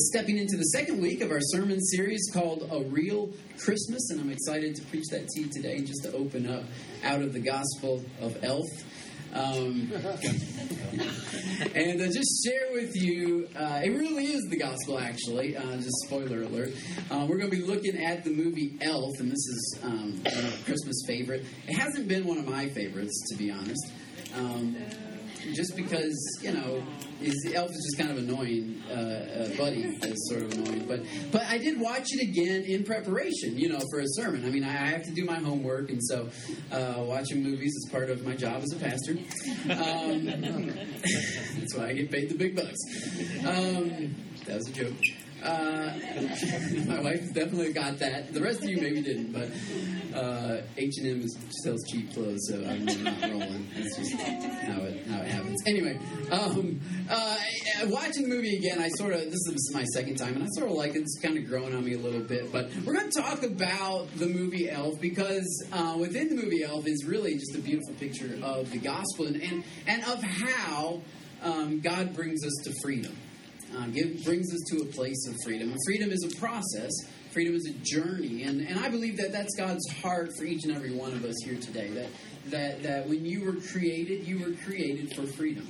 Stepping into the second week of our sermon series called A Real Christmas, and I'm excited to preach that to you today just to open up out of the Gospel of Elf. Um, and uh, just share with you, uh, it really is the gospel, actually. Uh, just spoiler alert. Uh, we're going to be looking at the movie Elf, and this is um, Christmas favorite. It hasn't been one of my favorites, to be honest. Um, just because you know elf is just kind of annoying. Uh, uh, Buddy is sort of annoying, but but I did watch it again in preparation, you know, for a sermon. I mean, I have to do my homework, and so uh, watching movies is part of my job as a pastor. Um, that's why I get paid the big bucks. Um, that was a joke. Uh, my wife definitely got that. The rest of you maybe didn't, but uh, H and M sells cheap clothes, so I'm not rolling. That's just how it how it happens. Anyway, um, uh, watching the movie again, I sort of this is my second time, and I sort of like. It's kind of growing on me a little bit. But we're going to talk about the movie Elf because uh, within the movie Elf is really just a beautiful picture of the gospel and and, and of how um, God brings us to freedom uh, give, brings us to a place of freedom. And freedom is a process, freedom is a journey. And, and I believe that that's God's heart for each and every one of us here today. That, that, that when you were created, you were created for freedom.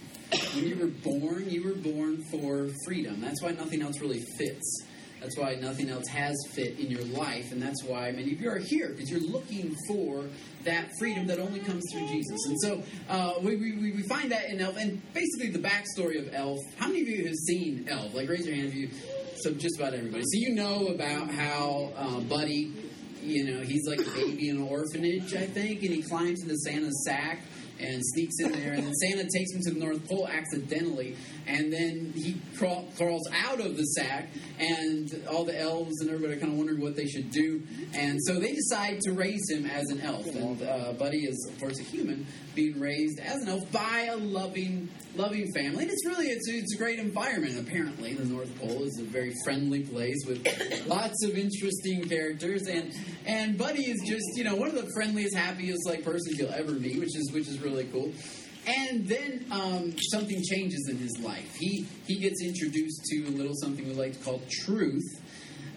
When you were born, you were born for freedom. That's why nothing else really fits. That's why nothing else has fit in your life, and that's why many of you are here because you're looking for that freedom that only comes through Jesus. And so uh, we, we, we find that in Elf, and basically the backstory of Elf. How many of you have seen Elf? Like, raise your hand if you. So just about everybody. So you know about how uh, Buddy, you know, he's like a baby in an orphanage, I think, and he climbs into Santa's sack and sneaks in there, and then Santa takes him to the North Pole accidentally, and then he crawl, crawls out of the sack, and all the elves and everybody are kind of wondering what they should do, and so they decide to raise him as an elf, and uh, Buddy is of course a human being raised as an elf by a loving, loving family, and it's really it's, it's a great environment. Apparently, the North Pole is a very friendly place with lots of interesting characters, and and Buddy is just you know one of the friendliest, happiest like persons you'll ever meet, which is which is really cool. And then um, something changes in his life. He he gets introduced to a little something we like to call truth.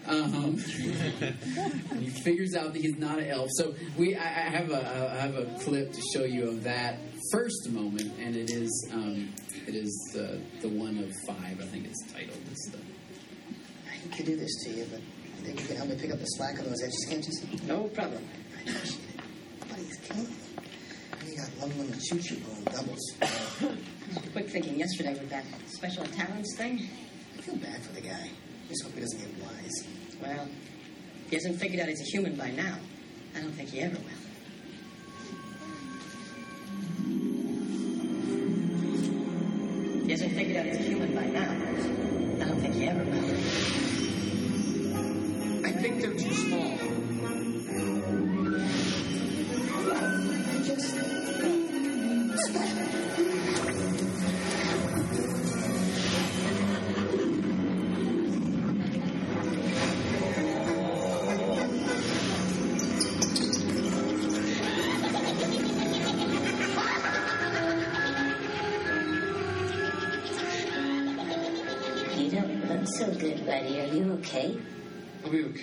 Um, he figures out that he's not an elf. So we, I, I have a, I have a clip to show you of that first moment, and it is, um, it is uh, the one of five. I think it's titled. It's the, I hate to do this to you, but I think you can help me pick up the slack on those edges, can't you? see? No problem. I appreciate it. Buddy's killing me. You Lum and Choo Choo going doubles. Quick thinking yesterday with that special talents thing. I feel bad for the guy. Just hope he doesn't get wise. Well, he hasn't figured out he's a human by now. I don't think he ever will.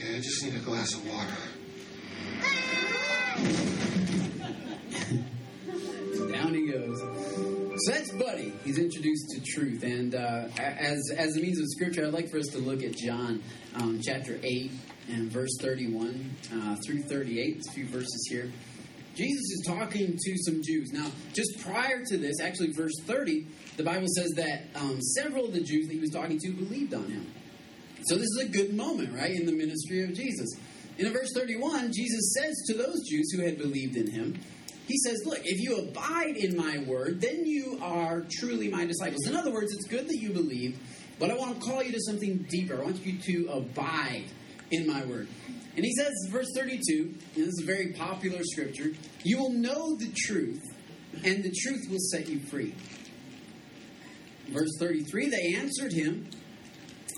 Okay. I just need a glass of water. down he goes. So that's Buddy. He's introduced to truth, and uh, as as a means of scripture, I'd like for us to look at John um, chapter eight and verse thirty-one uh, through thirty-eight. It's a few verses here. Jesus is talking to some Jews. Now, just prior to this, actually, verse 30, the Bible says that um, several of the Jews that he was talking to believed on him. So, this is a good moment, right, in the ministry of Jesus. In verse 31, Jesus says to those Jews who had believed in him, He says, Look, if you abide in my word, then you are truly my disciples. In other words, it's good that you believe, but I want to call you to something deeper. I want you to abide in my word. And he says, verse 32, and this is a very popular scripture, you will know the truth, and the truth will set you free. Verse 33, they answered him,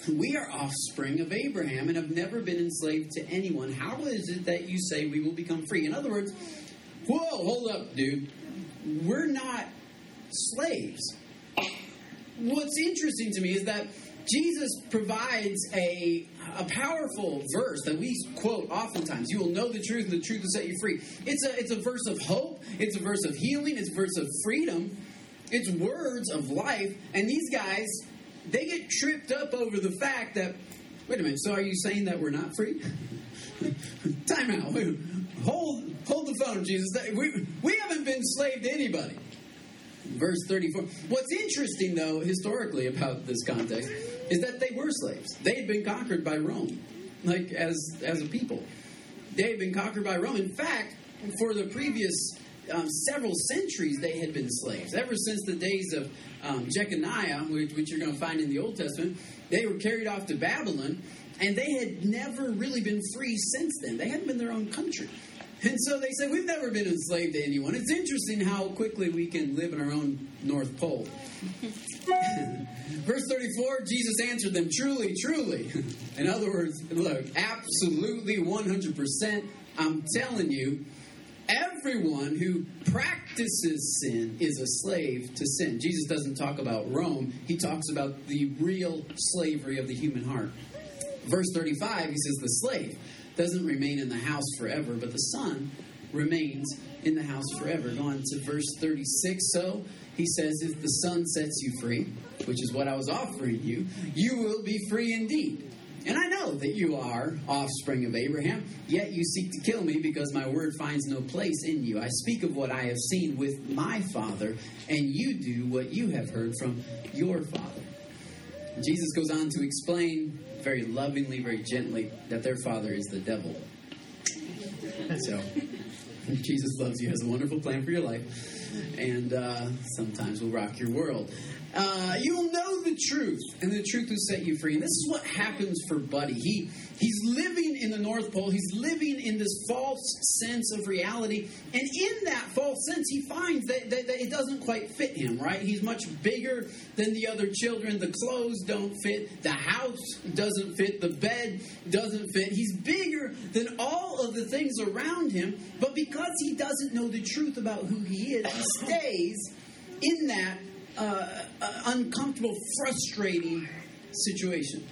We are offspring of Abraham and have never been enslaved to anyone. How is it that you say we will become free? In other words, whoa, hold up, dude. We're not slaves. What's interesting to me is that Jesus provides a, a powerful verse that we quote oftentimes. You will know the truth, and the truth will set you free. It's a, it's a verse of hope, it's a verse of healing, it's a verse of freedom, it's words of life. And these guys, they get tripped up over the fact that, wait a minute, so are you saying that we're not free? Time out. Hold, hold the phone, Jesus. We, we haven't been slave to anybody. Verse 34. What's interesting, though, historically about this context is that they were slaves. They had been conquered by Rome, like as, as a people. They had been conquered by Rome. In fact, for the previous um, several centuries, they had been slaves. Ever since the days of um, Jeconiah, which, which you're going to find in the Old Testament, they were carried off to Babylon, and they had never really been free since then. They hadn't been their own country. And so they said, We've never been enslaved to anyone. It's interesting how quickly we can live in our own North Pole. Verse 34 Jesus answered them, Truly, truly. In other words, look, absolutely 100%. I'm telling you, everyone who practices sin is a slave to sin. Jesus doesn't talk about Rome, he talks about the real slavery of the human heart. Verse 35, he says, The slave doesn't remain in the house forever, but the son remains in the house forever. Go on to verse 36. So he says, If the son sets you free, which is what I was offering you, you will be free indeed. And I know that you are offspring of Abraham, yet you seek to kill me because my word finds no place in you. I speak of what I have seen with my father, and you do what you have heard from your father. Jesus goes on to explain very lovingly, very gently, that their father is the devil. So, Jesus loves you, has a wonderful plan for your life, and uh, sometimes will rock your world. Uh, you will know the truth, and the truth will set you free. And this is what happens for Buddy. He he's living in the North Pole. He's living in this false sense of reality, and in that false sense, he finds that, that, that it doesn't quite fit him. Right? He's much bigger than the other children. The clothes don't fit. The house doesn't fit. The bed doesn't fit. He's bigger than all of the things around him. But because he doesn't know the truth about who he is, stays in that uh, uh, uncomfortable, frustrating situation.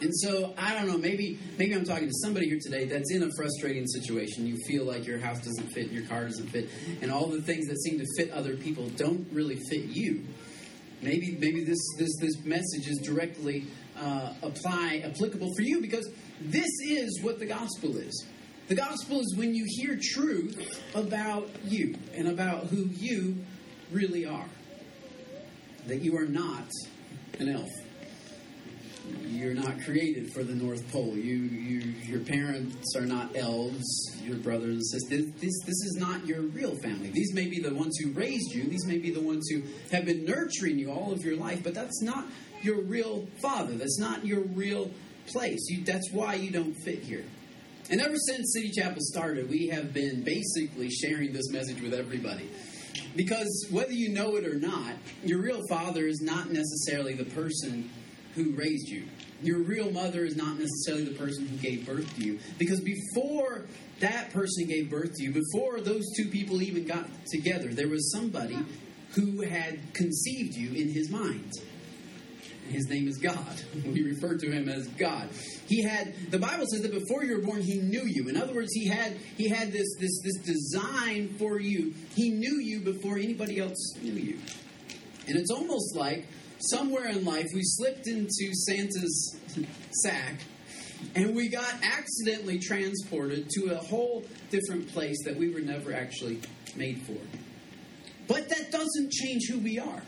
And so I don't know. Maybe maybe I'm talking to somebody here today that's in a frustrating situation. You feel like your house doesn't fit, your car doesn't fit, and all the things that seem to fit other people don't really fit you. Maybe maybe this this this message is directly uh, apply applicable for you because this is what the gospel is. The gospel is when you hear truth about you and about who you really are that you are not an elf. You're not created for the North Pole. You, you, your parents are not elves. Your brothers and sisters. This, this is not your real family. These may be the ones who raised you. These may be the ones who have been nurturing you all of your life. But that's not your real father. That's not your real place. You, that's why you don't fit here. And ever since City Chapel started, we have been basically sharing this message with everybody. Because whether you know it or not, your real father is not necessarily the person who raised you. Your real mother is not necessarily the person who gave birth to you. Because before that person gave birth to you, before those two people even got together, there was somebody who had conceived you in his mind. His name is God. We refer to him as God. He had the Bible says that before you were born, he knew you. In other words, he had he had this this this design for you. He knew you before anybody else knew you. And it's almost like somewhere in life we slipped into Santa's sack and we got accidentally transported to a whole different place that we were never actually made for. But that doesn't change who we are.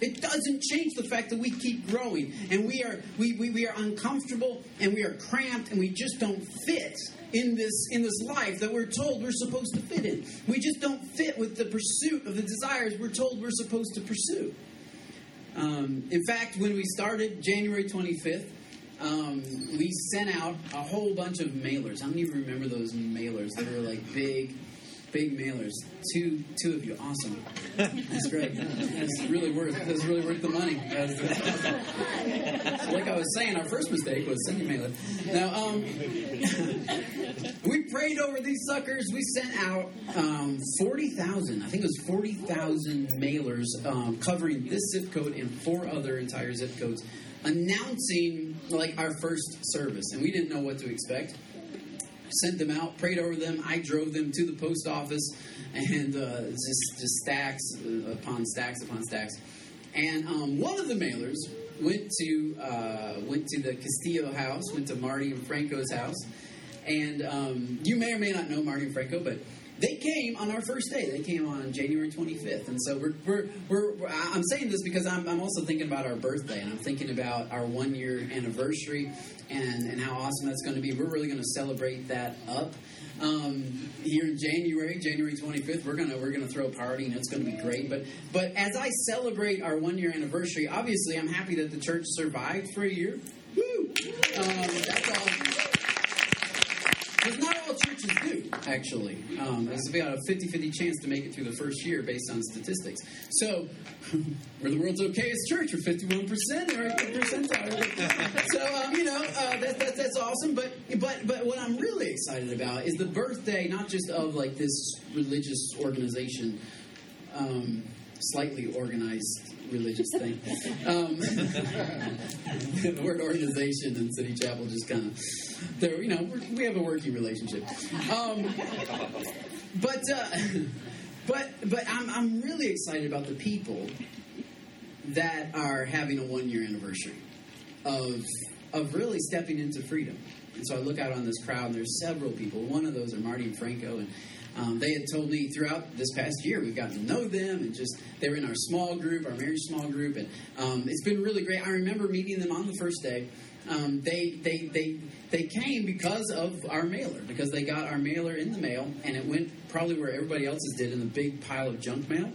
It doesn't change the fact that we keep growing and we are we, we, we are uncomfortable and we are cramped and we just don't fit in this in this life that we're told we're supposed to fit in. We just don't fit with the pursuit of the desires we're told we're supposed to pursue. Um, in fact, when we started January 25th, um, we sent out a whole bunch of mailers. Many of you remember those mailers? They were like big, big mailers. Two, two of you, awesome. That's great. It's really worth. It's really worth the money. That's, that's. Like I was saying, our first mistake was sending mailer. Now, um, we prayed over these suckers. We sent out um, forty thousand. I think it was forty thousand mailers um, covering this zip code and four other entire zip codes announcing like our first service, and we didn't know what to expect. Sent them out, prayed over them. I drove them to the post office, and uh, just just stacks upon stacks upon stacks. And um, one of the mailers went to uh, went to the Castillo house, went to Marty and Franco's house, and um, you may or may not know Marty and Franco, but they came on our first day. They came on January 25th, and so we're, we're, we're, I'm saying this because I'm, I'm also thinking about our birthday, and I'm thinking about our one year anniversary, and and how awesome that's going to be. We're really going to celebrate that up. Um, here in January, January 25th, we're gonna we're gonna throw a party and it's gonna be great. But but as I celebrate our one year anniversary, obviously I'm happy that the church survived for a year. Woo! Um, that's all. Not churches do, actually. Um, there's about a 50 50 chance to make it through the first year based on statistics. So, we're the world's okayest church. We're 51% or percentile. So, um, you know, uh, that, that, that's awesome. But, but, but what I'm really excited about is the birthday, not just of like this religious organization, um, slightly organized religious thing. Um, the word organization and City Chapel just kind of, there. You know, we have a working relationship. Um, but uh, but but I'm I'm really excited about the people that are having a one year anniversary of of really stepping into freedom. And so I look out on this crowd, and there's several people. One of those are Marty and Franco, and um, they had told me throughout this past year we've gotten to know them, and just they were in our small group, our marriage small group, and um, it's been really great. I remember meeting them on the first day. Um, they they they they came because of our mailer, because they got our mailer in the mail, and it went probably where everybody else's did in the big pile of junk mail.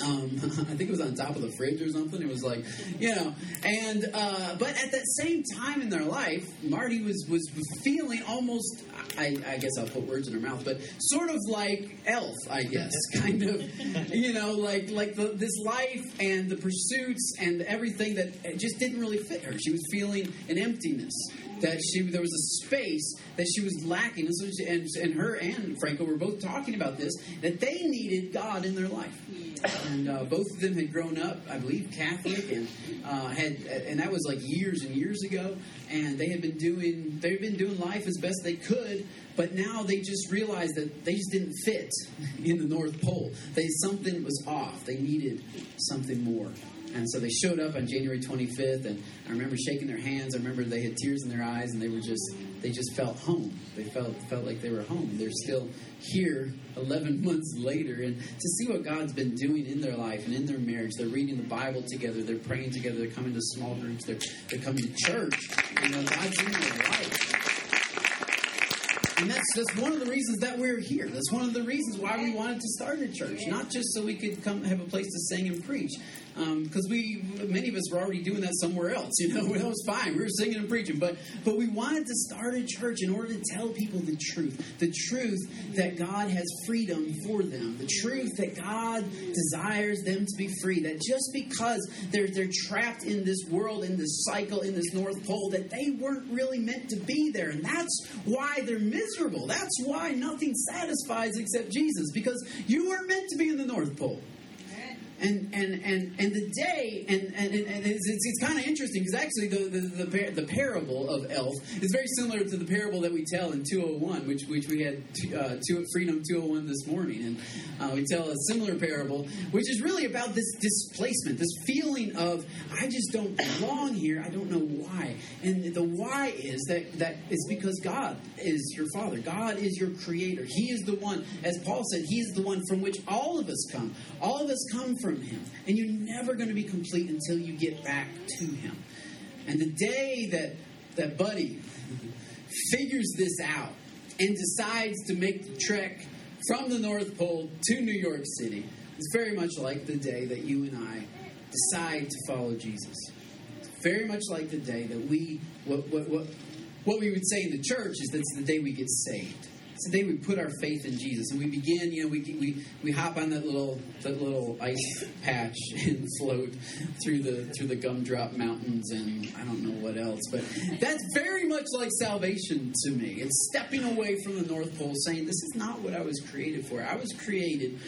Um, I think it was on top of the fridge or something. It was like, you know, and uh, but at that same time in their life, Marty was was feeling almost. I, I guess I'll put words in her mouth, but sort of like Elf, I guess, kind of, you know, like like the, this life and the pursuits and everything that just didn't really fit her. She was feeling an emptiness that she there was a space that she was lacking, and, so she, and, and her and Franco were both talking about this that they needed God in their life and uh, both of them had grown up, I believe, Catholic, and uh, had, and that was like years and years ago. And they had been doing, they had been doing life as best they could, but now they just realized that they just didn't fit in the North Pole. They something was off. They needed something more. And so they showed up on January 25th, and I remember shaking their hands. I remember they had tears in their eyes, and they were just they just felt home. They felt felt like they were home. They're still here 11 months later, and to see what God's been doing in their life and in their marriage. They're reading the Bible together. They're praying together. They're coming to small groups. They're they're coming to church. You know, God's in their life. And that's, that's one of the reasons that we're here. That's one of the reasons why we wanted to start a church, not just so we could come have a place to sing and preach, because um, we many of us were already doing that somewhere else. You know, that was fine. We were singing and preaching, but but we wanted to start a church in order to tell people the truth, the truth that God has freedom for them, the truth that God desires them to be free. That just because they're they're trapped in this world, in this cycle, in this North Pole, that they weren't really meant to be there, and that's why they're miserable. That's why nothing satisfies except Jesus, because you weren't meant to be in the North Pole and and and and the day and and, and it's, it's, it's kind of interesting because actually the, the the, the parable of elf is very similar to the parable that we tell in 201 which which we had uh, freedom 201 this morning. And uh, we tell a similar parable which is really about this displacement this feeling of i just don't belong here. I don't know why. And the why is that that is because god is your father. God is your creator. He is the one as paul said he's the one from which all of us come. All of us come from Him. And you're never going to be complete until you get back to Him. And the day that, that Buddy figures this out and decides to make the trek from the North Pole to New York City is very much like the day that you and I decide to follow Jesus. It's very much like the day that we, what, what, what, what we would say in the church is that's the day we get saved today we put our faith in Jesus and we begin, you know, we, we, we hop on that little that little ice patch and float through the through the gumdrop mountains and I don't know what else, but that's very much like salvation to me. It's stepping away from the North Pole, saying this is not what I was created for. I was created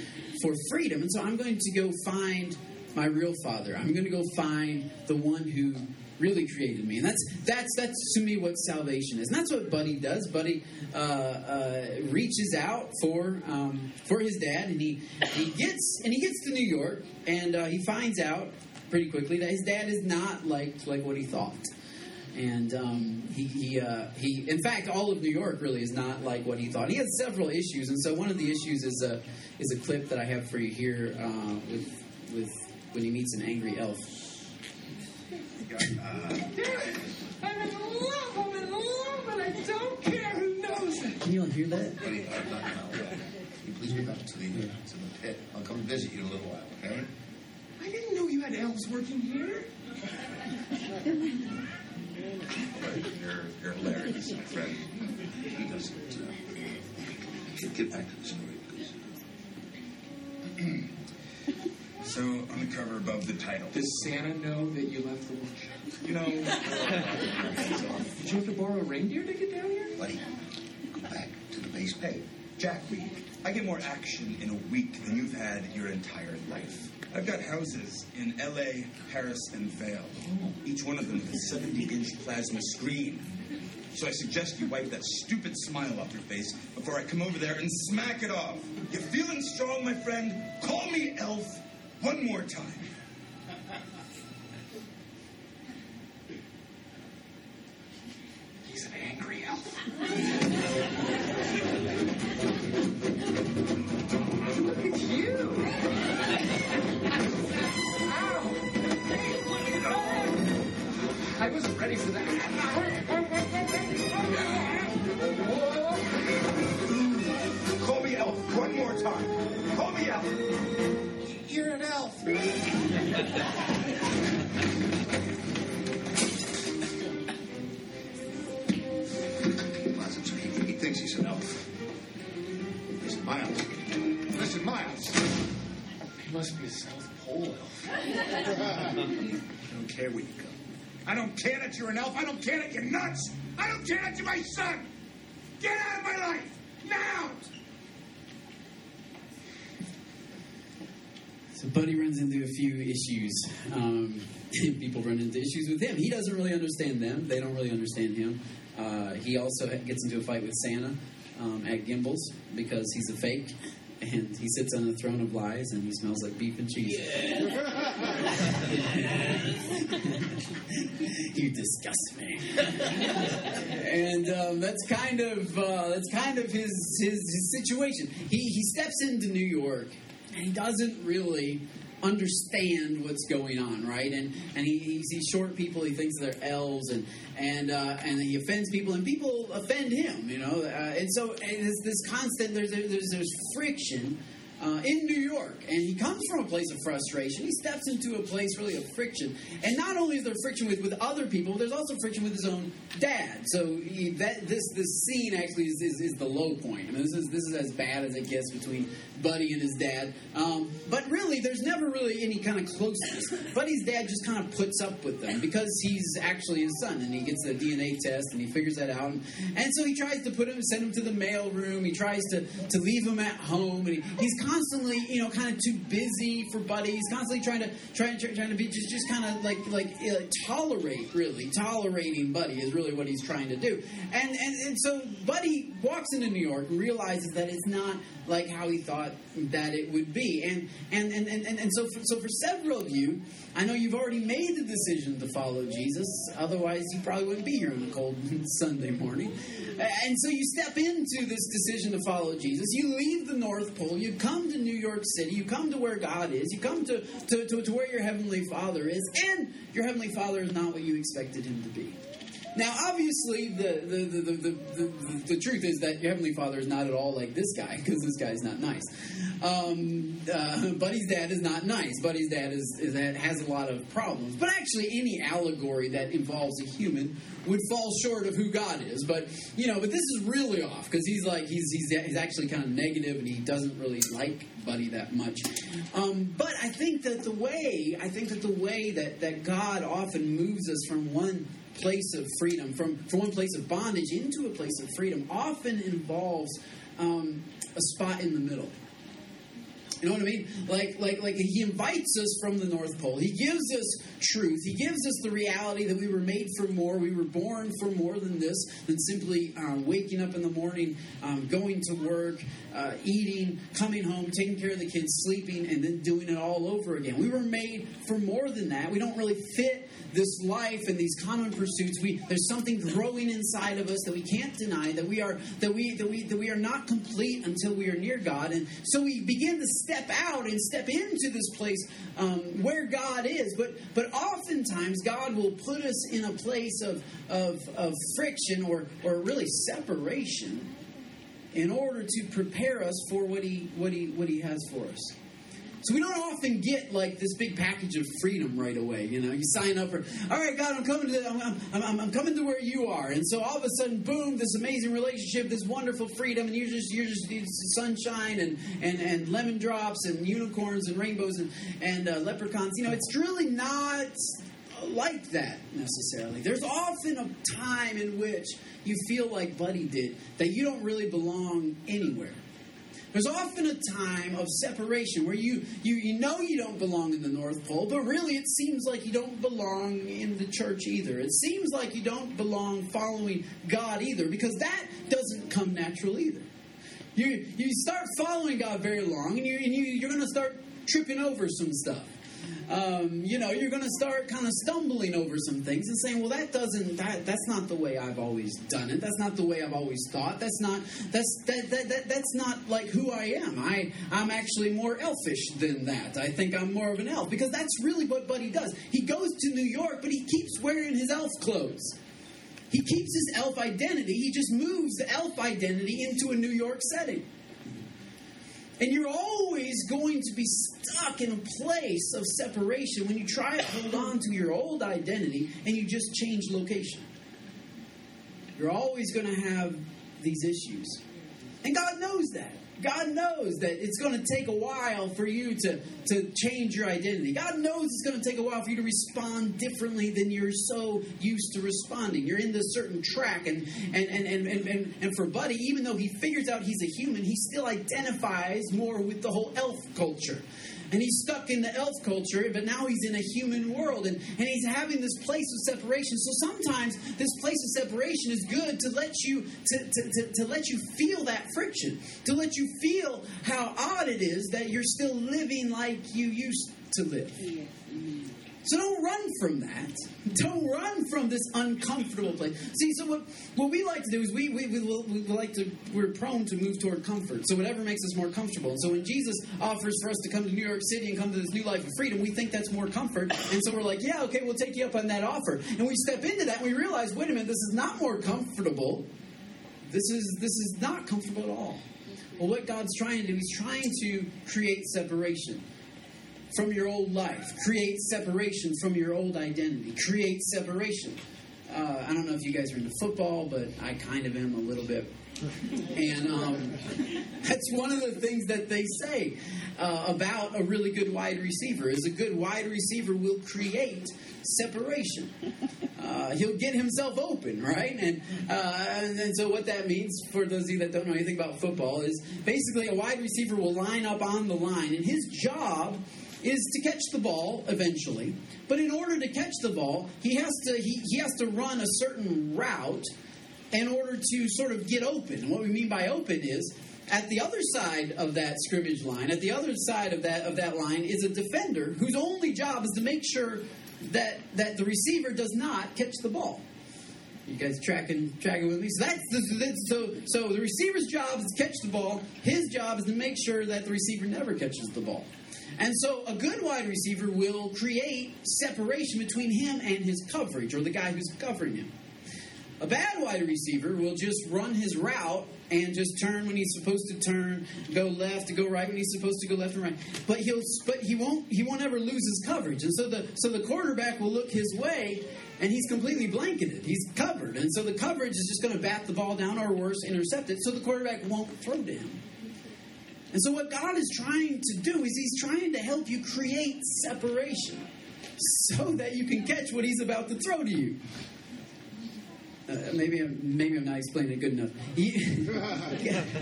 for freedom, and so I'm going to go find my real father. I'm going to go find the one who really created me, and that's that's that's to me what salvation is, and that's what Buddy does. Buddy uh, uh, reaches out for um, for his dad, and he he gets and he gets to New York, and uh, he finds out pretty quickly that his dad is not like like what he thought. And um, he, he, uh, he, in fact, all of New York really is not like what he thought. He has several issues, and so one of the issues is a is a clip that I have for you here uh, with with when he meets an angry elf. Can you all hear that? Buddy, I'm not now. Can you please go back to the, to the pit? I'll come visit you in a little while, okay? I didn't know you had elves working here. You're, you're hilarious, my friend. He doesn't. Uh, get, get back to the story, please. So, on the cover above the title, Does Santa know that you left the workshop? Know, Did you have to borrow a reindeer to get down here? Buddy, go back to the base pay. Jack, I get more action in a week than you've had your entire life. I've got houses in LA, Paris, and Vail. Each one of them with a 70 inch plasma screen. So I suggest you wipe that stupid smile off your face before I come over there and smack it off. You feeling strong, my friend? Call me Elf one more time. Wasn't ready for that. Call me Elf one more time. Call me Elf. You're an elf. He thinks he's an elf. Listen, Miles. Listen, Miles. He must be a South Pole elf. I don't care where you go. I don't care that you're an elf. I don't care that you're nuts. I don't care that you're my son. Get out of my life now. So Buddy runs into a few issues. Um, people run into issues with him. He doesn't really understand them. They don't really understand him. Uh, he also gets into a fight with Santa um, at Gimbels because he's a fake. And he sits on a throne of lies and he smells like beef and cheese. you disgust me. and um, that's kind of uh, that's kind of his, his his situation. He he steps into New York and he doesn't really understand what's going on, right? And and he, he sees short people. He thinks they're elves, and and uh, and he offends people, and people offend him, you know. Uh, and so and it's this constant. There's there's there's friction. Uh, in New York, and he comes from a place of frustration. He steps into a place really of friction, and not only is there friction with, with other people, there's also friction with his own dad. So he, that this this scene actually is, is, is the low point. I mean, this is this is as bad as it gets between Buddy and his dad. Um, but really, there's never really any kind of closeness. Buddy's dad just kind of puts up with them because he's actually his son, and he gets the DNA test and he figures that out. And, and so he tries to put him, send him to the mail room. He tries to, to leave him at home, and he, he's constantly, you know, kind of too busy for Buddy. He's constantly trying to trying to, trying to be just just kind of like like uh, tolerate, really tolerating Buddy is really what he's trying to do. And and and so Buddy walks into New York and realizes that it's not like how he thought that it would be. And and and and, and, so for, so for several of you, I know you've already made the decision to follow Jesus. Otherwise, you probably wouldn't be here on a cold Sunday morning. And so you step into this decision to follow Jesus. You leave the North Pole. You come to New York City. You come to where God is. You come to, to, to, to where your Heavenly Father is. And your Heavenly Father is not what you expected Him to be. Now, obviously, the the, the, the, the, the, truth is that your Heavenly Father is not at all like this guy, because this guy's not nice. Um, uh, Buddy's dad is not nice. Buddy's dad is, is has a lot of problems. But actually, any allegory that involves a human would fall short of who God is. But, you know, but this is really off, because he's like, he's, he's, he's actually kind of negative, and he doesn't really like Buddy that much. Um, but I think that the way, I think that the way that, that God often moves us from one place of freedom, from, from one place of bondage into a place of freedom, often involves um, a spot in the middle. You know what I mean? Like, like, like he invites us from the North Pole. He gives us truth. He gives us the reality that we were made for more. We were born for more than this, than simply um, waking up in the morning, um, going to work, uh, eating, coming home, taking care of the kids, sleeping, and then doing it all over again. We were made for more than that. We don't really fit this life and these common pursuits. We there's something growing inside of us that we can't deny. That we are that we that we that we are not complete until we are near God. And so we begin to step out and step into this place um, where God is. But but oftentimes God will put us in a place of of, of friction or or really separation in order to prepare us for what he what he what he has for us. So we don't often get like this big package of freedom right away. You know, you sign up for, all right, God, I'm coming to, I'm, I'm, I'm, I'm coming to where you are, and so all of a sudden, boom, this amazing relationship, this wonderful freedom, and you're just, you're just sunshine and, and, and lemon drops and unicorns and rainbows and, and uh, leprechauns. You know, it's really not like that necessarily. There's often a time in which you feel like Buddy did that you don't really belong anywhere. There's often a time of separation where you, you, you know you don't belong in the North Pole, but really it seems like you don't belong in the church either. It seems like you don't belong following God either, because that doesn't come natural either. You, you start following God very long, and, you, and you, you're going to start tripping over some stuff um, you know, you're going to start kind of stumbling over some things and saying, "Well, that doesn't that that's not the way I've always done it. That's not the way I've always thought. That's not that's that, that, that that's not like who I am. I I'm actually more elfish than that. I think I'm more of an elf because that's really what Buddy does. He goes to New York, but he keeps wearing his elf clothes. He keeps his elf identity. He just moves the elf identity into a New York setting. And you're always going to be stuck in a place of separation when you try to hold on to your old identity and you just change location. You're always going to have these issues. And God knows that. God knows that it's going to take a while for you to, to change your identity. God knows it's going to take a while for you to respond differently than you're so used to responding. You're in this certain track. And, and, and, and, and, and for Buddy, even though he figures out he's a human, he still identifies more with the whole elf culture and he's stuck in the elf culture, but now he's in a human world, and, and he's having this place of separation. So sometimes this place of separation is good to let you to, to, to, to let you feel that friction, to let you feel how odd it is that you're still living like you used to live. So don't run from that. Don't run from this uncomfortable place. See, so what, what we like to do is we, we, we, we like to, we're prone to move toward comfort. So whatever makes us more comfortable. And so when Jesus offers for us to come to New York City and come to this new life of freedom, we think that's more comfort. And so we're like, yeah, okay, we'll take you up on that offer. And we step into that and we realize, wait a minute, this is not more comfortable. This is, this is not comfortable at all. Well, what God's trying to do, He's trying to create separation from your old life. Create separation from your old identity. Create separation. Uh, I don't know if you guys are into football, but I kind of am a little bit. And um, that's one of the things that they say uh, about a really good wide receiver is a good wide receiver will create separation. Uh, he'll get himself open, right? And, uh, and and so what that means for those of you that don't know anything about football is basically a wide receiver will line up on the line, and his job is to catch the ball eventually. But in order to catch the ball, he has to he, he has to run a certain route in order to sort of get open. And what we mean by open is at the other side of that scrimmage line, at the other side of that of that line is a defender whose only job is to make sure that that the receiver does not catch the ball. You guys tracking tracking with me? So that's the, so so the receiver's job is to catch the ball. His job is to make sure that the receiver never catches the ball. And so a good wide receiver will create separation between him and his coverage or the guy who's covering him. A bad wide receiver will just run his route and just turn when he's supposed to turn, go left, to go right when he's supposed to go left and right. But he'll but he won't he won't ever lose his coverage. And so the so the quarterback will look his way and he's completely blanketed. He's covered. And so the coverage is just going to bat the ball down or worse, intercept it, so the quarterback won't throw to him. And so, what God is trying to do is He's trying to help you create separation so that you can catch what He's about to throw to you. Uh, maybe I'm maybe I'm not explaining it good enough.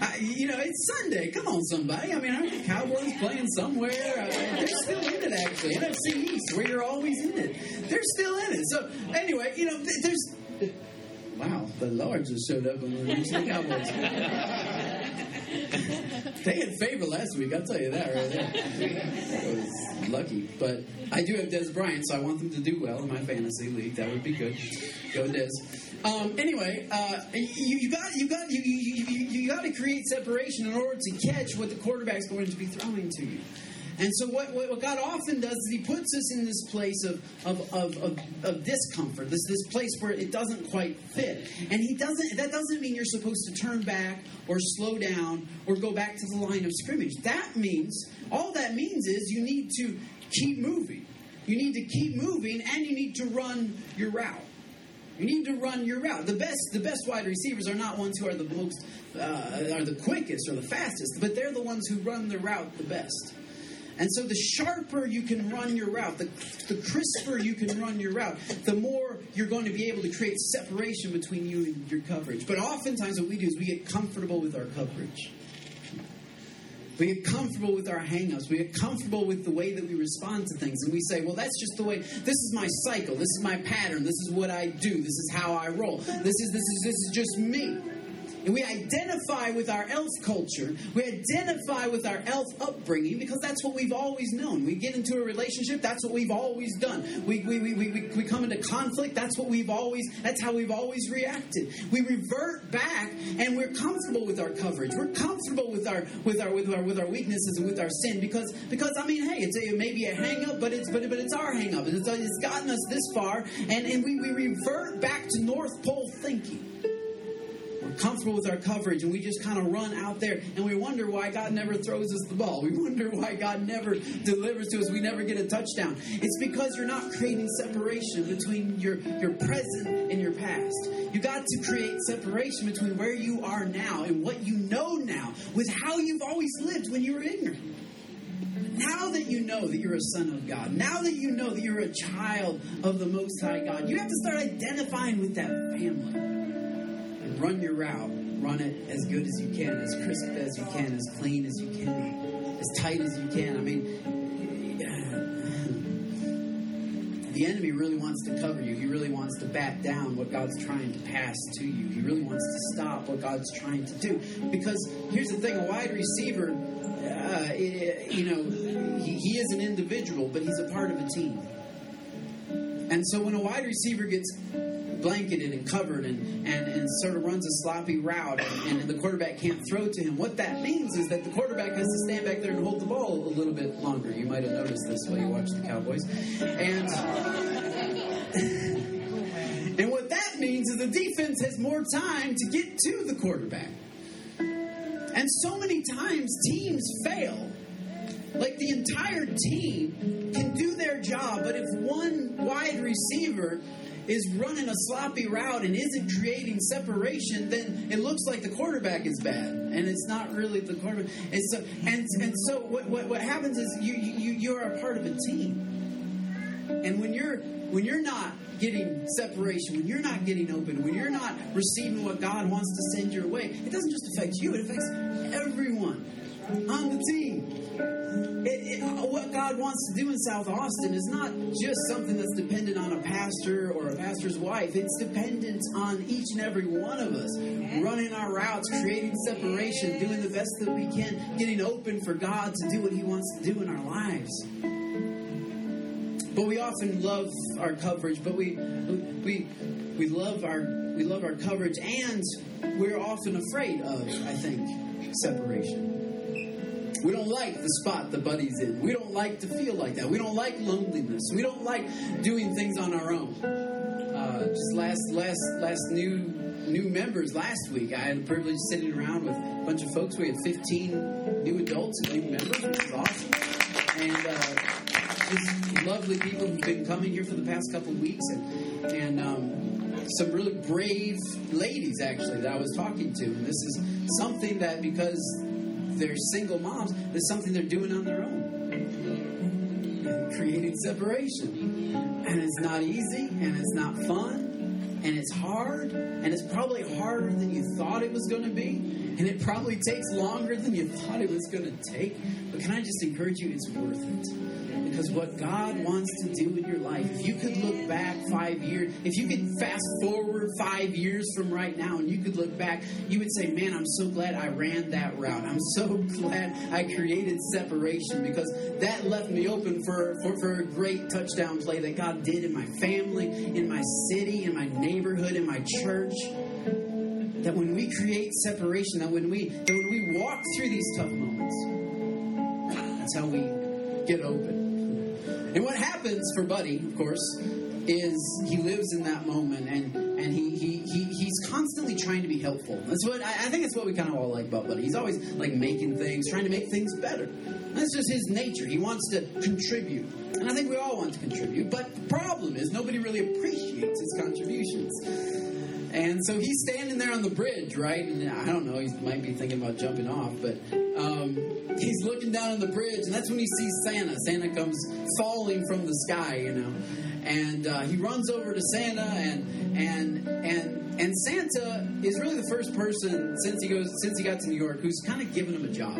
I- you know, it's Sunday. Come on, somebody. I mean, aren't the Cowboys playing somewhere? Uh, they're still in it, actually. NFC East, where you're always in it. They're still in it. So anyway, you know, th- there's. Wow, the Lord just showed up on the Cowboys. They had favor last week, I'll tell you that right there. I was lucky. But I do have Dez Bryant, so I want them to do well in my fantasy league. That would be good. Go Dez. Um, anyway, uh, you, you got you got you, you, you, you got to create separation in order to catch what the quarterback's going to be throwing to you. And so, what, what God often does is He puts us in this place of, of, of, of, of discomfort, this, this place where it doesn't quite fit. And He doesn't. That doesn't mean you're supposed to turn back or slow down or go back to the line of scrimmage. That means all that means is you need to keep moving. You need to keep moving, and you need to run your route. You need to run your route. The best, the best wide receivers are not ones who are the most, uh, are the quickest or the fastest, but they're the ones who run the route the best. And so, the sharper you can run your route, the, the crisper you can run your route, the more you're going to be able to create separation between you and your coverage. But oftentimes, what we do is we get comfortable with our coverage. We get comfortable with our hangups. We get comfortable with the way that we respond to things. And we say, well, that's just the way, this is my cycle. This is my pattern. This is what I do. This is how I roll. This is, this is, this is just me. And we identify with our elf culture. We identify with our elf upbringing because that's what we've always known. We get into a relationship, that's what we've always done. We, we, we, we, we- come into conflict, that's what we've always, that's how we've always reacted. We revert back and we're comfortable with our coverage. We're comfortable with our, with our, with our, with our weaknesses and with our sin because, because I mean, hey, it's a, maybe a hang up, but it's, but, but it's our hang up. It's, it's gotten us this far and, and we, we revert back to North Pole thinking comfortable with our coverage and we just kind of run out there and we wonder why God never throws us the ball. We wonder why God never delivers to us. We never get a touchdown. It's because you're not creating separation between your, your present and your past. You got to create separation between where you are now and what you know now with how you've always lived when you were ignorant. Now that you know that you're a son of God, now that you know that you're a child of the Most High God, you have to start identifying with that family run your route. Run it as good as you can, as crisp as you can, as clean as you can, as tight as you can. I mean, the enemy really wants to cover you. He really wants to bat down what God's trying to pass to you. He really wants to stop what God's trying to do. Because here's the thing: a wide receiver, uh, i- you know, he, he is an individual, but he's a part of a team. And so when a wide receiver gets blanketed and covered and, and, and sort of runs a sloppy route and, and the quarterback can't throw to him, what that means is that the quarterback has to stand back there and hold the ball a little bit longer. You might have noticed this while you watch the Cowboys. And and what that means is the defense has more time to get to the quarterback. And so many times teams fail like the entire team can do their job, but if one wide receiver is running a sloppy route and isn't creating separation, then it looks like the quarterback is bad, and it's not really the quarterback. And so, and, and so what, what, what happens is you, you you are a part of a team, and when you're when you're not getting separation, when you're not getting open, when you're not receiving what God wants to send your way, it doesn't just affect you; it affects everyone on the team. It, it, what God wants to do in South Austin is not just something that's dependent on a pastor or a pastor's wife. It's dependent on each and every one of us running our routes, creating separation, doing the best that we can, getting open for God to do what He wants to do in our lives. But we often love our coverage, but we we we love our we love our coverage, and we're often afraid of, I think, separation. We don't like the spot the buddy's in. We don't like to feel like that. We don't like loneliness. We don't like doing things on our own. Uh, just last last last new new members last week, I had the privilege of sitting around with a bunch of folks. We had 15 new adults and new members, which is awesome. And uh, just lovely people who've been coming here for the past couple of weeks, and and um, some really brave ladies actually that I was talking to. And this is something that because they're single moms, it's something they're doing on their own, creating separation. And it's not easy, and it's not fun. and it's hard, and it's probably harder than you thought it was going to be, and it probably takes longer than you thought it was going to take. But can I just encourage you? It's worth it. Because what God wants to do in your life, if you could look back five years, if you could fast forward five years from right now and you could look back, you would say, Man, I'm so glad I ran that route. I'm so glad I created separation because that left me open for, for, for a great touchdown play that God did in my family, in my city, in my neighborhood, in my church that when we create separation, that when we that when we walk through these tough moments, that's how we get open. And what happens for Buddy, of course, is he lives in that moment and and he, he, he he's constantly trying to be helpful. That's what I, I think it's what we kind of all like about Buddy. He's always like making things, trying to make things better. That's just his nature. He wants to contribute. And I think we all want to contribute. But the problem is nobody really appreciates his contributions. And so he's standing there on the bridge, right? And I don't know, he might be thinking about jumping off, but um, he's looking down on the bridge, and that's when he sees Santa. Santa comes falling from the sky, you know, and uh, he runs over to Santa, and and and and Santa is really the first person since he goes since he got to New York who's kind of given him a job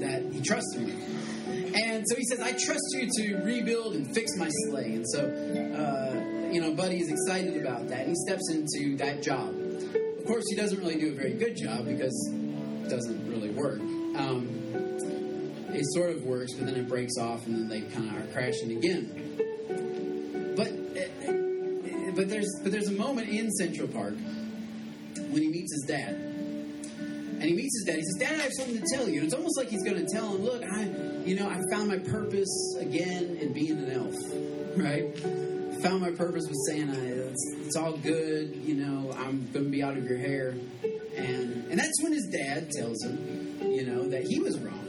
that he trusts him. And so he says, "I trust you to rebuild and fix my sleigh." And so. Uh, you know, Buddy is excited about that. And He steps into that job. Of course, he doesn't really do a very good job because doesn't really work. Um, it sort of works, but then it breaks off, and then they kind of are crashing again. But uh, but there's but there's a moment in Central Park when he meets his dad, and he meets his dad. He says, "Dad, I have something to tell you." And it's almost like he's going to tell him, "Look, I you know I found my purpose again in being an elf, right?" found my purpose with Santa. It's, it's all good, you know. I'm to be out of your hair, and and that's when his dad tells him, you know, that he was wrong,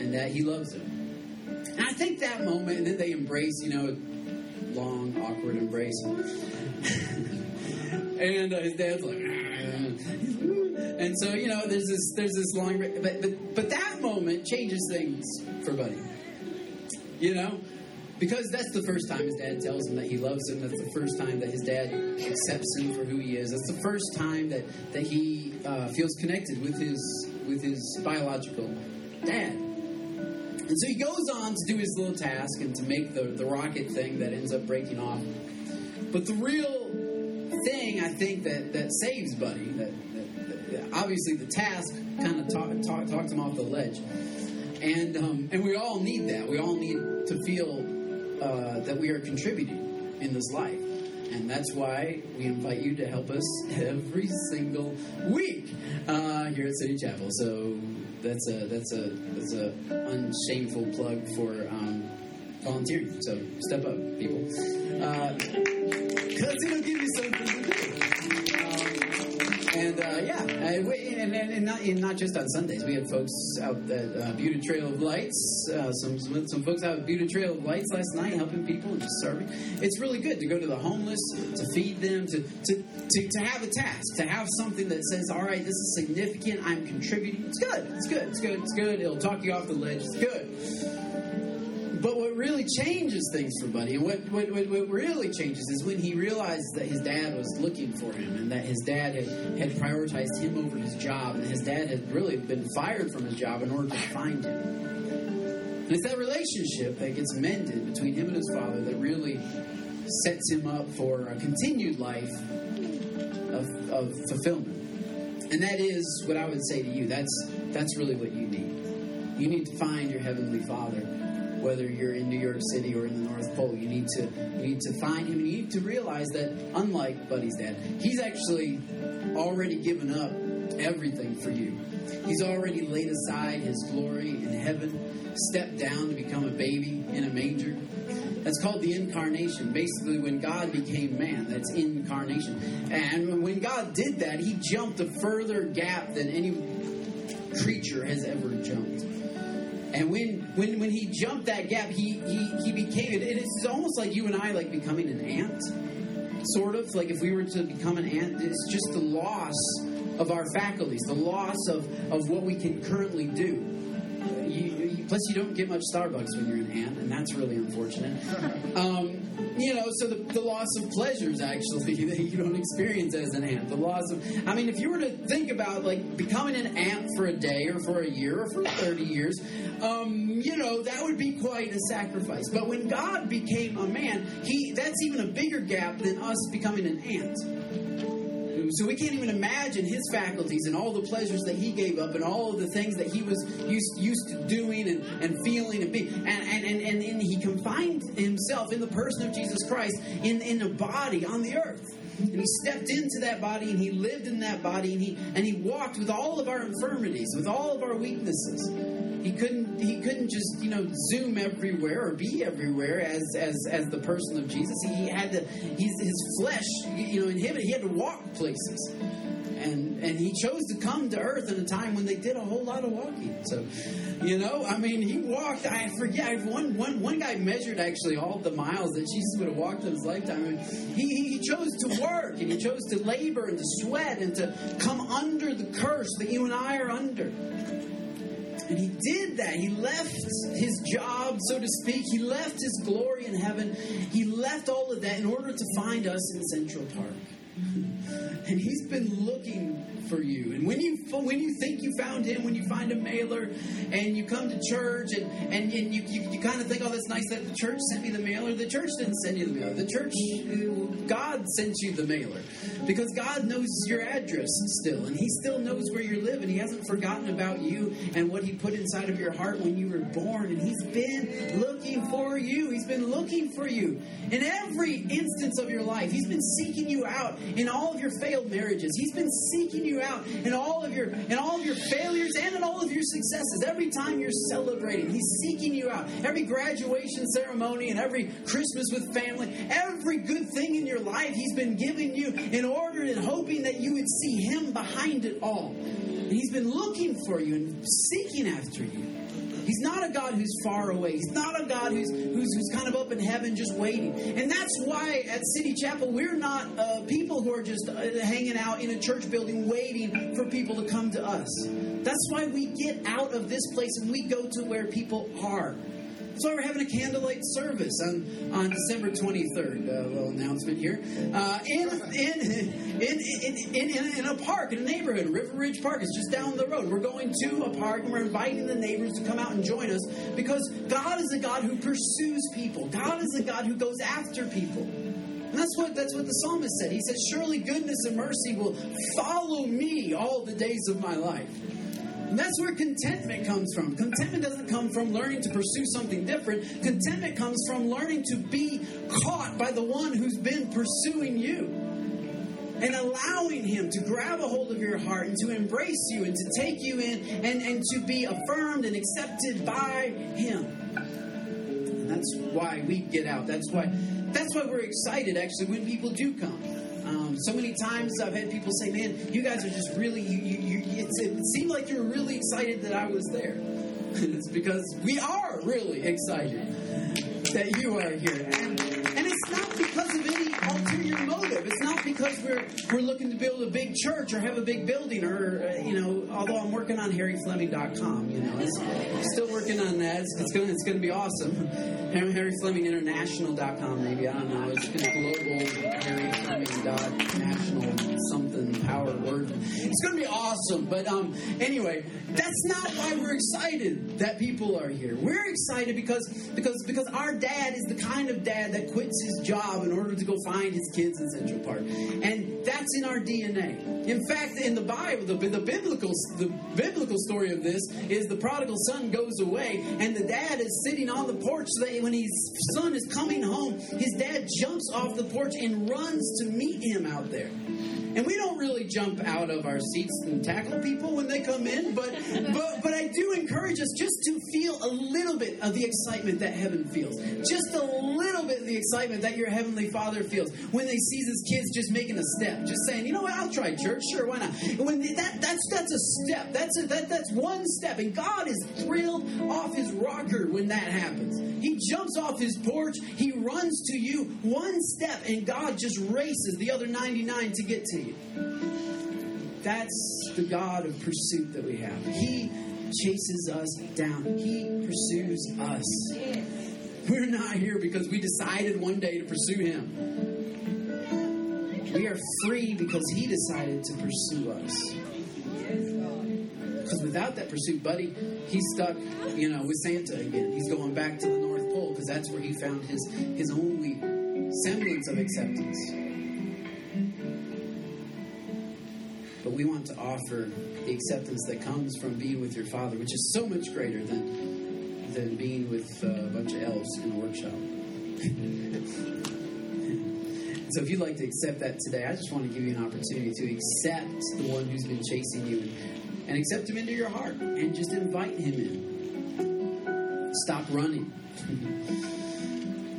and that he loves him. And I think that moment, and then they embrace, you know, long awkward embrace, and uh, his dad's like, and so you know, there's this there's this long, but but but that moment changes things for Buddy, you know. Because that's the first time his dad tells him that he loves him. That's the first time that his dad accepts him for who he is. That's the first time that that he uh, feels connected with his with his biological dad. And so he goes on to do his little task and to make the, the rocket thing that ends up breaking off. But the real thing I think that, that saves Buddy, that, that, that obviously the task kind of talk, talk, talked him off the ledge. And, um, and we all need that. We all need to feel uh, that we are contributing in this life. And that's why we invite you to help us every single week uh, here at City Chapel. So that's a that's a that's a unshameful plug for um, volunteering. So step up, people, because it'll give you something and uh, yeah, uh, we- and, and, and, not, and not just on Sundays. We have folks out at uh, Buda Trail of Lights. Uh, some, some some folks out at Buda Trail of Lights last night helping people and just serving. It's really good to go to the homeless, to feed them, to, to, to, to have a task, to have something that says, all right, this is significant, I'm contributing. It's good, it's good, it's good, it's good. It'll talk you off the ledge, it's good. But what really changes things for Buddy, what, what, what, what really changes is when he realized that his dad was looking for him and that his dad had, had prioritized him over his job, and his dad had really been fired from his job in order to find him. And it's that relationship that gets mended between him and his father that really sets him up for a continued life of, of fulfillment. And that is what I would say to you. That's that's really what you need. You need to find your heavenly Father, whether you're in New York City or in the North Pole. You need to you need to find him. and You need to realize that unlike Buddy's dad, he's actually already given up everything for you. He's already laid aside his glory in heaven, stepped down to become a baby in a manger. That's called the incarnation. Basically, when God became man, that's incarnation. And when God did that, he jumped a further gap than any creature has ever jumped. And when when when he jumped that gap, he he, he became it. It's almost like you and I like becoming an ant, sort of like if we were to become an ant. It's just the loss of our faculties, the loss of of what we can currently do. You, you, Plus, you don't get much Starbucks when you're an ant, and that's really unfortunate. Um, you know, so the, the loss of pleasures actually that you don't experience as an ant. The loss of, I mean, if you were to think about like becoming an ant for a day or for a year or for 30 years, um, you know, that would be quite a sacrifice. But when God became a man, he that's even a bigger gap than us becoming an ant. So we can't even imagine his faculties and all the pleasures that he gave up and all of the things that he was used, used to doing and, and feeling and being. And, and, and, and, and he confined himself in the person of Jesus Christ in, in a body on the earth. And he stepped into that body and he lived in that body and he and he walked with all of our infirmities, with all of our weaknesses. He couldn't he couldn't just, you know, zoom everywhere or be everywhere as as as the person of Jesus. He had to he's his flesh, you know, inhibited. He had to walk places. And and he chose to come to earth in a time when they did a whole lot of walking. So, you know, I mean, he walked. I forget one one one guy measured actually all the miles that Jesus would have walked in his lifetime. I mean, he he chose to work and he chose to labor and to sweat and to come under the curse that you and I are under. And he did that. He left his job, so to speak. He left his glory in heaven. He left all of that in order to find us in Central Park. And he's been looking for you. And when you when you think you found him, when you find a mailer and you come to church and, and, and you, you, you kind of think, oh, that's nice that the church sent me the mailer. The church didn't send you the mailer. The church, God sent you the mailer. Because God knows your address still. And he still knows where you live. And he hasn't forgotten about you and what he put inside of your heart when you were born. And he's been looking for you. He's been looking for you. In every instance of your life, he's been seeking you out in all of your failed marriages. He's been seeking you out in all of your in all of your failures and in all of your successes. Every time you're celebrating, he's seeking you out. Every graduation ceremony and every Christmas with family, every good thing in your life, he's been giving you in order and hoping that you would see him behind it all. He's been looking for you and seeking after you. He's not a God who's far away. He's not a God who's, who's, who's kind of up in heaven just waiting. And that's why at City Chapel, we're not uh, people who are just uh, hanging out in a church building waiting for people to come to us. That's why we get out of this place and we go to where people are. That's why we're having a candlelight service on, on December 23rd. Uh, little announcement here. Uh, in, in, in, in, in, a park, in a neighborhood. River Ridge Park is just down the road. We're going to a park and we're inviting the neighbors to come out and join us because God is a God who pursues people. God is a God who goes after people. And that's what that's what the psalmist said. He said, Surely goodness and mercy will follow me all the days of my life. And that's where contentment comes from. Contentment doesn't come from learning to pursue something different. Contentment comes from learning to be caught by the one who's been pursuing you. And allowing him to grab a hold of your heart and to embrace you and to take you in and, and to be affirmed and accepted by him. And that's why we get out. That's why that's why we're excited actually when people do come. Um, so many times I've had people say, "Man, you guys are just really you, you, it seemed like you were really excited that I was there." it's because we are really excited that you are here, and, and it's not because of any ulterior motive. It's not because we're we're looking to build a big church or have a big building, or uh, you know. Although I'm working on HarryFleming.com, you know, it's, still working on that. It's, it's going it's going to be awesome. Harry Fleming International.com, maybe I don't know. It's gonna be global Harry Fleming dot national something power word. It's going to be awesome. But um, anyway, that's not why we're excited that people are here. We're excited because because because our dad is the kind of dad that quits his job in order to go find his kids in Central Park, and that's in our DNA. In fact, in the Bible, the, the biblical the biblical story of this is the prodigal son goes away, and the dad is sitting on the porch. So that when his son is coming home, his dad jumps off the porch and runs to meet him out there. And we don't really jump out of our seats and tackle people when they come in, but but but I do encourage us just to feel a little bit of the excitement that heaven feels. Just a little bit of the excitement that your heavenly Father feels when they sees his kids just making a step, just saying, you know what, I'll try church, sure, why not? When that that's that's a step. That's a, that that's one step, and God is thrilled off his rocker when that happens. He jumps off his porch, he runs to you one step, and God just races the other 99 to get to you. That's the God of pursuit that we have. He chases us down. He pursues us. We're not here because we decided one day to pursue him. We are free because he decided to pursue us. Because without that pursuit, buddy, he's stuck, you know, with Santa again. He's going back to the Pole because that's where he found his his only semblance of acceptance. But we want to offer the acceptance that comes from being with your Father, which is so much greater than than being with a bunch of elves in a workshop. so, if you'd like to accept that today, I just want to give you an opportunity to accept the one who's been chasing you and, and accept him into your heart and just invite him in. Stop running.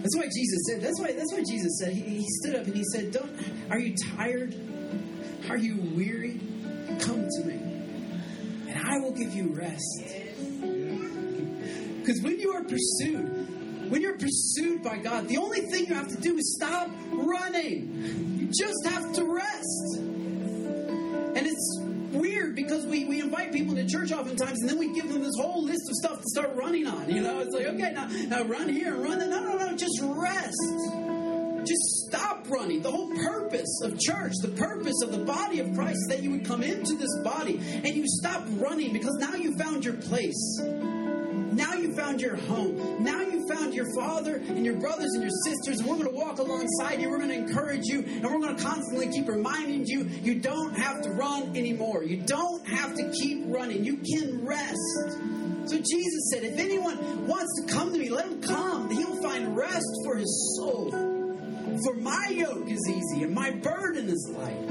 That's why Jesus said. That's why. That's why Jesus said. He, he stood up and he said, "Don't. Are you tired? Are you weary? Come to me, and I will give you rest." Because when you are pursued, when you're pursued by God, the only thing you have to do is stop running. You just have to rest. People to church oftentimes and then we give them this whole list of stuff to start running on. You know, it's like, okay, now, now run here, and run there. No, no, no, just rest. Just stop running. The whole purpose of church, the purpose of the body of Christ, is that you would come into this body and you stop running because now you found your place. Now you found your home. Now you found your father and your brothers and your sisters. And we're going to walk alongside you. We're going to encourage you. And we're going to constantly keep reminding you you don't have to run anymore. You don't have to keep running. You can rest. So Jesus said, if anyone wants to come to me, let him come. He'll find rest for his soul. For my yoke is easy and my burden is light.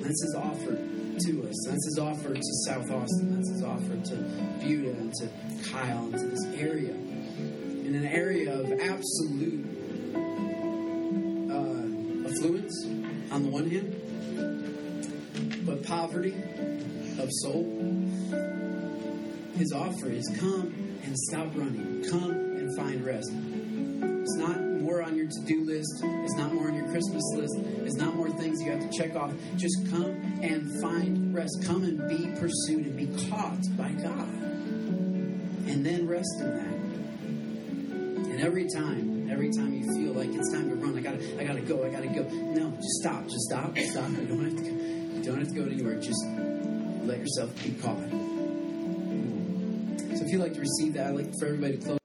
That's his offer to us. That's his offer to South Austin. That's his offer to Buda and to Kyle and to this area. In an area of absolute uh, affluence on the one hand, but poverty of soul. His offer is come and stop running. Come and find rest. It's not more on your to-do list. It's not more on your Christmas list. It's not more things you have to check off. Just come and find rest. Come and be pursued and be caught by God. And then rest in that. And every time, every time you feel like it's time to run, I gotta, I gotta go, I gotta go. No, just stop, just stop, stop. You don't have to go. You don't have to go anywhere. Just let yourself be caught. So if you'd like to receive that, I'd like for everybody to close.